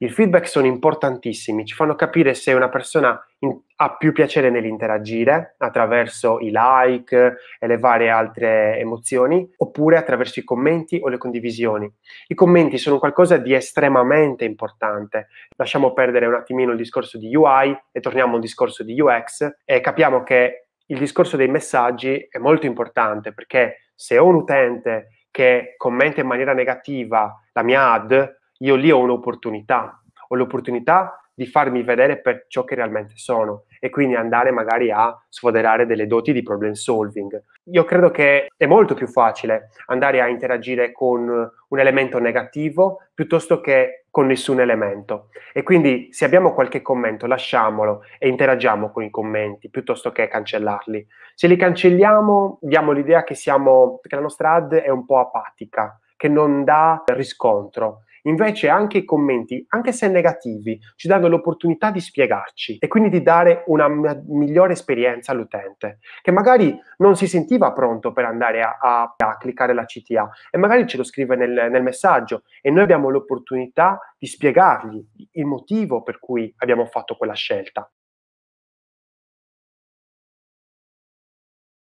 Il feedback sono importantissimi, ci fanno capire se una persona in, ha più piacere nell'interagire attraverso i like e le varie altre emozioni, oppure attraverso i commenti o le condivisioni. I commenti sono qualcosa di estremamente importante. Lasciamo perdere un attimino il discorso di UI e torniamo al discorso di UX e capiamo che il discorso dei messaggi è molto importante perché se ho un utente che commenta in maniera negativa la mia ad, io lì ho un'opportunità, ho l'opportunità di farmi vedere per ciò che realmente sono e quindi andare magari a sfoderare delle doti di problem solving. Io credo che è molto più facile andare a interagire con un elemento negativo piuttosto che con nessun elemento. E quindi se abbiamo qualche commento, lasciamolo e interagiamo con i commenti piuttosto che cancellarli. Se li cancelliamo, diamo l'idea che siamo che la nostra ad è un po' apatica, che non dà riscontro Invece anche i commenti, anche se negativi, ci danno l'opportunità di spiegarci e quindi di dare una migliore esperienza all'utente, che magari non si sentiva pronto per andare a, a, a cliccare la CTA e magari ce lo scrive nel, nel messaggio e noi abbiamo l'opportunità di spiegargli il motivo per cui abbiamo fatto quella scelta.